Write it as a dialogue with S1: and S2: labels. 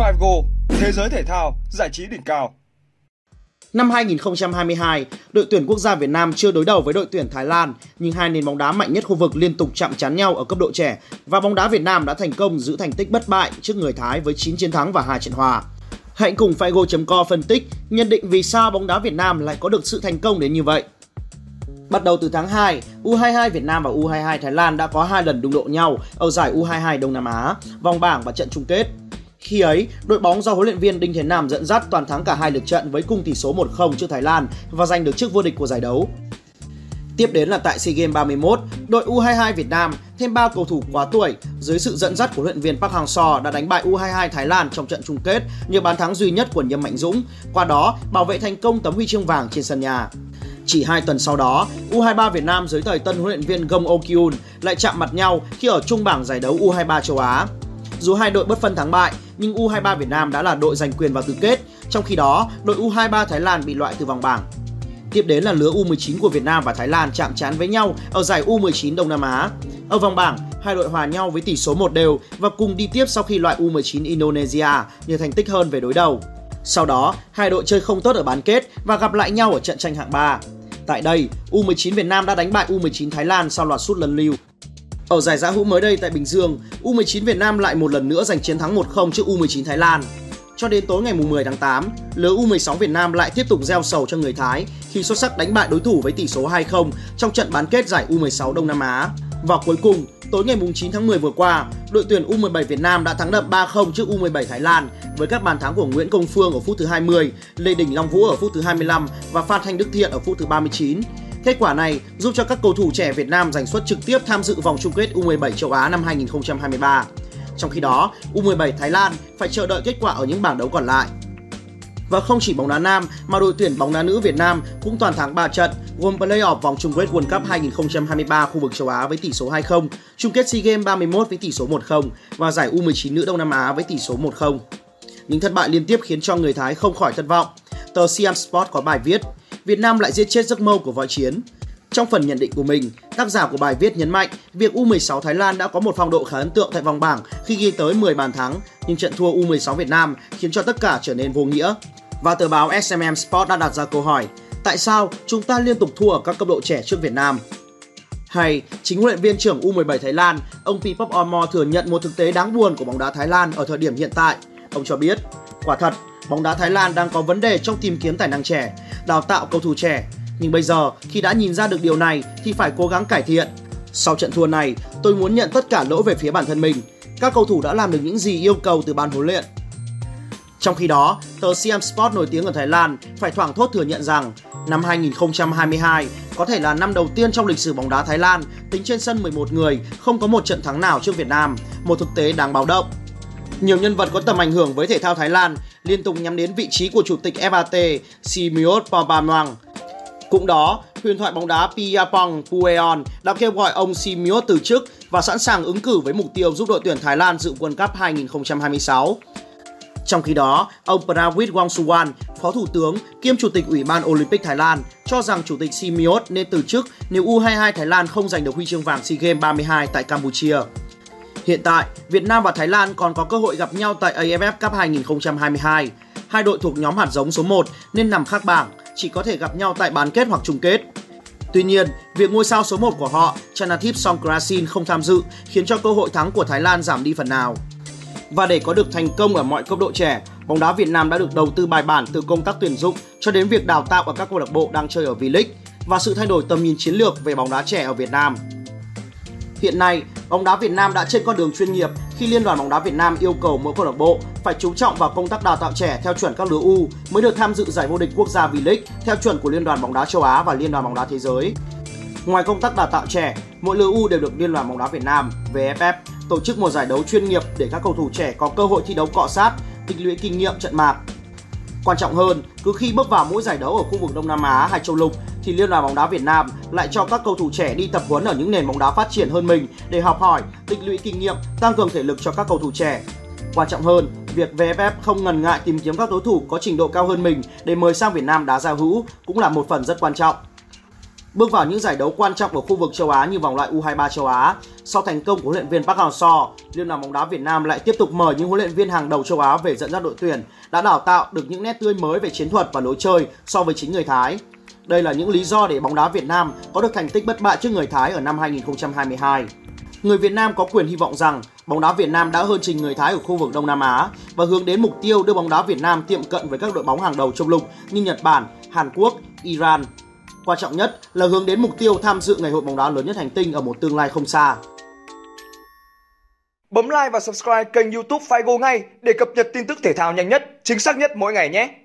S1: Figo, thế giới thể thao, giải trí đỉnh cao.
S2: Năm 2022, đội tuyển quốc gia Việt Nam chưa đối đầu với đội tuyển Thái Lan, nhưng hai nền bóng đá mạnh nhất khu vực liên tục chạm trán nhau ở cấp độ trẻ và bóng đá Việt Nam đã thành công giữ thành tích bất bại trước người Thái với 9 chiến thắng và 2 trận hòa. Hãy cùng figo.com phân tích, nhận định vì sao bóng đá Việt Nam lại có được sự thành công đến như vậy. Bắt đầu từ tháng 2, U22 Việt Nam và U22 Thái Lan đã có hai lần đụng độ nhau ở giải U22 Đông Nam Á, vòng bảng và trận chung kết. Khi ấy, đội bóng do huấn luyện viên Đinh Thế Nam dẫn dắt toàn thắng cả hai lượt trận với cùng tỷ số 1-0 trước Thái Lan và giành được chức vô địch của giải đấu. Tiếp đến là tại SEA Games 31, đội U22 Việt Nam thêm 3 cầu thủ quá tuổi dưới sự dẫn dắt của huấn luyện viên Park Hang-seo đã đánh bại U22 Thái Lan trong trận chung kết nhờ bàn thắng duy nhất của Nhâm Mạnh Dũng, qua đó bảo vệ thành công tấm huy chương vàng trên sân nhà. Chỉ hai tuần sau đó, U23 Việt Nam dưới thời tân huấn luyện viên Gong Okyun lại chạm mặt nhau khi ở chung bảng giải đấu U23 châu Á. Dù hai đội bất phân thắng bại, nhưng U23 Việt Nam đã là đội giành quyền vào tứ kết, trong khi đó đội U23 Thái Lan bị loại từ vòng bảng. Tiếp đến là lứa U19 của Việt Nam và Thái Lan chạm trán với nhau ở giải U19 Đông Nam Á. Ở vòng bảng, hai đội hòa nhau với tỷ số 1 đều và cùng đi tiếp sau khi loại U19 Indonesia nhờ thành tích hơn về đối đầu. Sau đó, hai đội chơi không tốt ở bán kết và gặp lại nhau ở trận tranh hạng 3. Tại đây, U19 Việt Nam đã đánh bại U19 Thái Lan sau loạt sút lần lưu. Ở giải Giã hữu mới đây tại Bình Dương, U19 Việt Nam lại một lần nữa giành chiến thắng 1-0 trước U19 Thái Lan. Cho đến tối ngày 10 tháng 8, lứa U16 Việt Nam lại tiếp tục gieo sầu cho người Thái khi xuất sắc đánh bại đối thủ với tỷ số 2-0 trong trận bán kết giải U16 Đông Nam Á. Và cuối cùng, tối ngày 9 tháng 10 vừa qua, đội tuyển U17 Việt Nam đã thắng đậm 3-0 trước U17 Thái Lan với các bàn thắng của Nguyễn Công Phương ở phút thứ 20, Lê Đình Long Vũ ở phút thứ 25 và Phan Thanh Đức Thiện ở phút thứ 39. Kết quả này giúp cho các cầu thủ trẻ Việt Nam giành suất trực tiếp tham dự vòng chung kết U17 châu Á năm 2023. Trong khi đó, U17 Thái Lan phải chờ đợi kết quả ở những bảng đấu còn lại. Và không chỉ bóng đá nam mà đội tuyển bóng đá nữ Việt Nam cũng toàn thắng 3 trận, gồm play-off vòng chung kết World Cup 2023 khu vực châu Á với tỷ số 2-0, chung kết SEA Games 31 với tỷ số 1-0 và giải U19 nữ Đông Nam Á với tỷ số 1-0. Những thất bại liên tiếp khiến cho người Thái không khỏi thất vọng. Tờ Siam Sport có bài viết Việt Nam lại giết chết giấc mơ của võ chiến. Trong phần nhận định của mình, tác giả của bài viết nhấn mạnh việc U16 Thái Lan đã có một phong độ khá ấn tượng tại vòng bảng khi ghi tới 10 bàn thắng, nhưng trận thua U16 Việt Nam khiến cho tất cả trở nên vô nghĩa. Và tờ báo SMM Sport đã đặt ra câu hỏi, tại sao chúng ta liên tục thua ở các cấp độ trẻ trước Việt Nam? Hay, chính huấn luyện viên trưởng U17 Thái Lan, ông Pipop Omo thừa nhận một thực tế đáng buồn của bóng đá Thái Lan ở thời điểm hiện tại. Ông cho biết, quả thật, bóng đá Thái Lan đang có vấn đề trong tìm kiếm tài năng trẻ, đào tạo cầu thủ trẻ. Nhưng bây giờ, khi đã nhìn ra được điều này thì phải cố gắng cải thiện. Sau trận thua này, tôi muốn nhận tất cả lỗi về phía bản thân mình. Các cầu thủ đã làm được những gì yêu cầu từ ban huấn luyện. Trong khi đó, tờ Cm Sport nổi tiếng ở Thái Lan phải thoảng thốt thừa nhận rằng năm 2022 có thể là năm đầu tiên trong lịch sử bóng đá Thái Lan tính trên sân 11 người không có một trận thắng nào trước Việt Nam, một thực tế đáng báo động. Nhiều nhân vật có tầm ảnh hưởng với thể thao Thái Lan liên tục nhắm đến vị trí của chủ tịch FAT Simiot Pabamwang. Cũng đó, huyền thoại bóng đá Piapong Pueon đã kêu gọi ông Simiot từ chức và sẵn sàng ứng cử với mục tiêu giúp đội tuyển Thái Lan dự World Cup 2026. Trong khi đó, ông Prawit Wongsuwan, Phó Thủ tướng kiêm Chủ tịch Ủy ban Olympic Thái Lan, cho rằng Chủ tịch Simiot nên từ chức nếu U22 Thái Lan không giành được huy chương vàng SEA Games 32 tại Campuchia. Hiện tại, Việt Nam và Thái Lan còn có cơ hội gặp nhau tại AFF Cup 2022. Hai đội thuộc nhóm hạt giống số 1 nên nằm khác bảng, chỉ có thể gặp nhau tại bán kết hoặc chung kết. Tuy nhiên, việc ngôi sao số 1 của họ, Chanathip Songkrasin không tham dự khiến cho cơ hội thắng của Thái Lan giảm đi phần nào. Và để có được thành công ở mọi cấp độ trẻ, bóng đá Việt Nam đã được đầu tư bài bản từ công tác tuyển dụng cho đến việc đào tạo ở các câu lạc bộ đang chơi ở V-League và sự thay đổi tầm nhìn chiến lược về bóng đá trẻ ở Việt Nam. Hiện nay, bóng đá Việt Nam đã trên con đường chuyên nghiệp khi Liên đoàn bóng đá Việt Nam yêu cầu mỗi câu lạc bộ phải chú trọng vào công tác đào tạo trẻ theo chuẩn các lứa U mới được tham dự giải vô địch quốc gia V-League theo chuẩn của Liên đoàn bóng đá châu Á và Liên đoàn bóng đá thế giới. Ngoài công tác đào tạo trẻ, mỗi lứa U đều được Liên đoàn bóng đá Việt Nam VFF tổ chức một giải đấu chuyên nghiệp để các cầu thủ trẻ có cơ hội thi đấu cọ sát, tích lũy kinh nghiệm trận mạc. Quan trọng hơn, cứ khi bước vào mỗi giải đấu ở khu vực Đông Nam Á hay châu lục thì Liên đoàn bóng đá Việt Nam lại cho các cầu thủ trẻ đi tập huấn ở những nền bóng đá phát triển hơn mình để học hỏi, tích lũy kinh nghiệm, tăng cường thể lực cho các cầu thủ trẻ. Quan trọng hơn, việc VFF không ngần ngại tìm kiếm các đối thủ có trình độ cao hơn mình để mời sang Việt Nam đá giao hữu cũng là một phần rất quan trọng. Bước vào những giải đấu quan trọng ở khu vực châu Á như vòng loại U23 châu Á, sau thành công của huấn luyện viên Park Hang-seo, Liên đoàn bóng đá Việt Nam lại tiếp tục mời những huấn luyện viên hàng đầu châu Á về dẫn dắt đội tuyển, đã đào tạo được những nét tươi mới về chiến thuật và lối chơi so với chính người Thái. Đây là những lý do để bóng đá Việt Nam có được thành tích bất bại trước người Thái ở năm 2022. Người Việt Nam có quyền hy vọng rằng bóng đá Việt Nam đã hơn trình người Thái ở khu vực Đông Nam Á và hướng đến mục tiêu đưa bóng đá Việt Nam tiệm cận với các đội bóng hàng đầu châu lục như Nhật Bản, Hàn Quốc, Iran. Quan trọng nhất là hướng đến mục tiêu tham dự ngày hội bóng đá lớn nhất hành tinh ở một tương lai không xa.
S1: Bấm like và subscribe kênh YouTube Figo ngay để cập nhật tin tức thể thao nhanh nhất, chính xác nhất mỗi ngày nhé.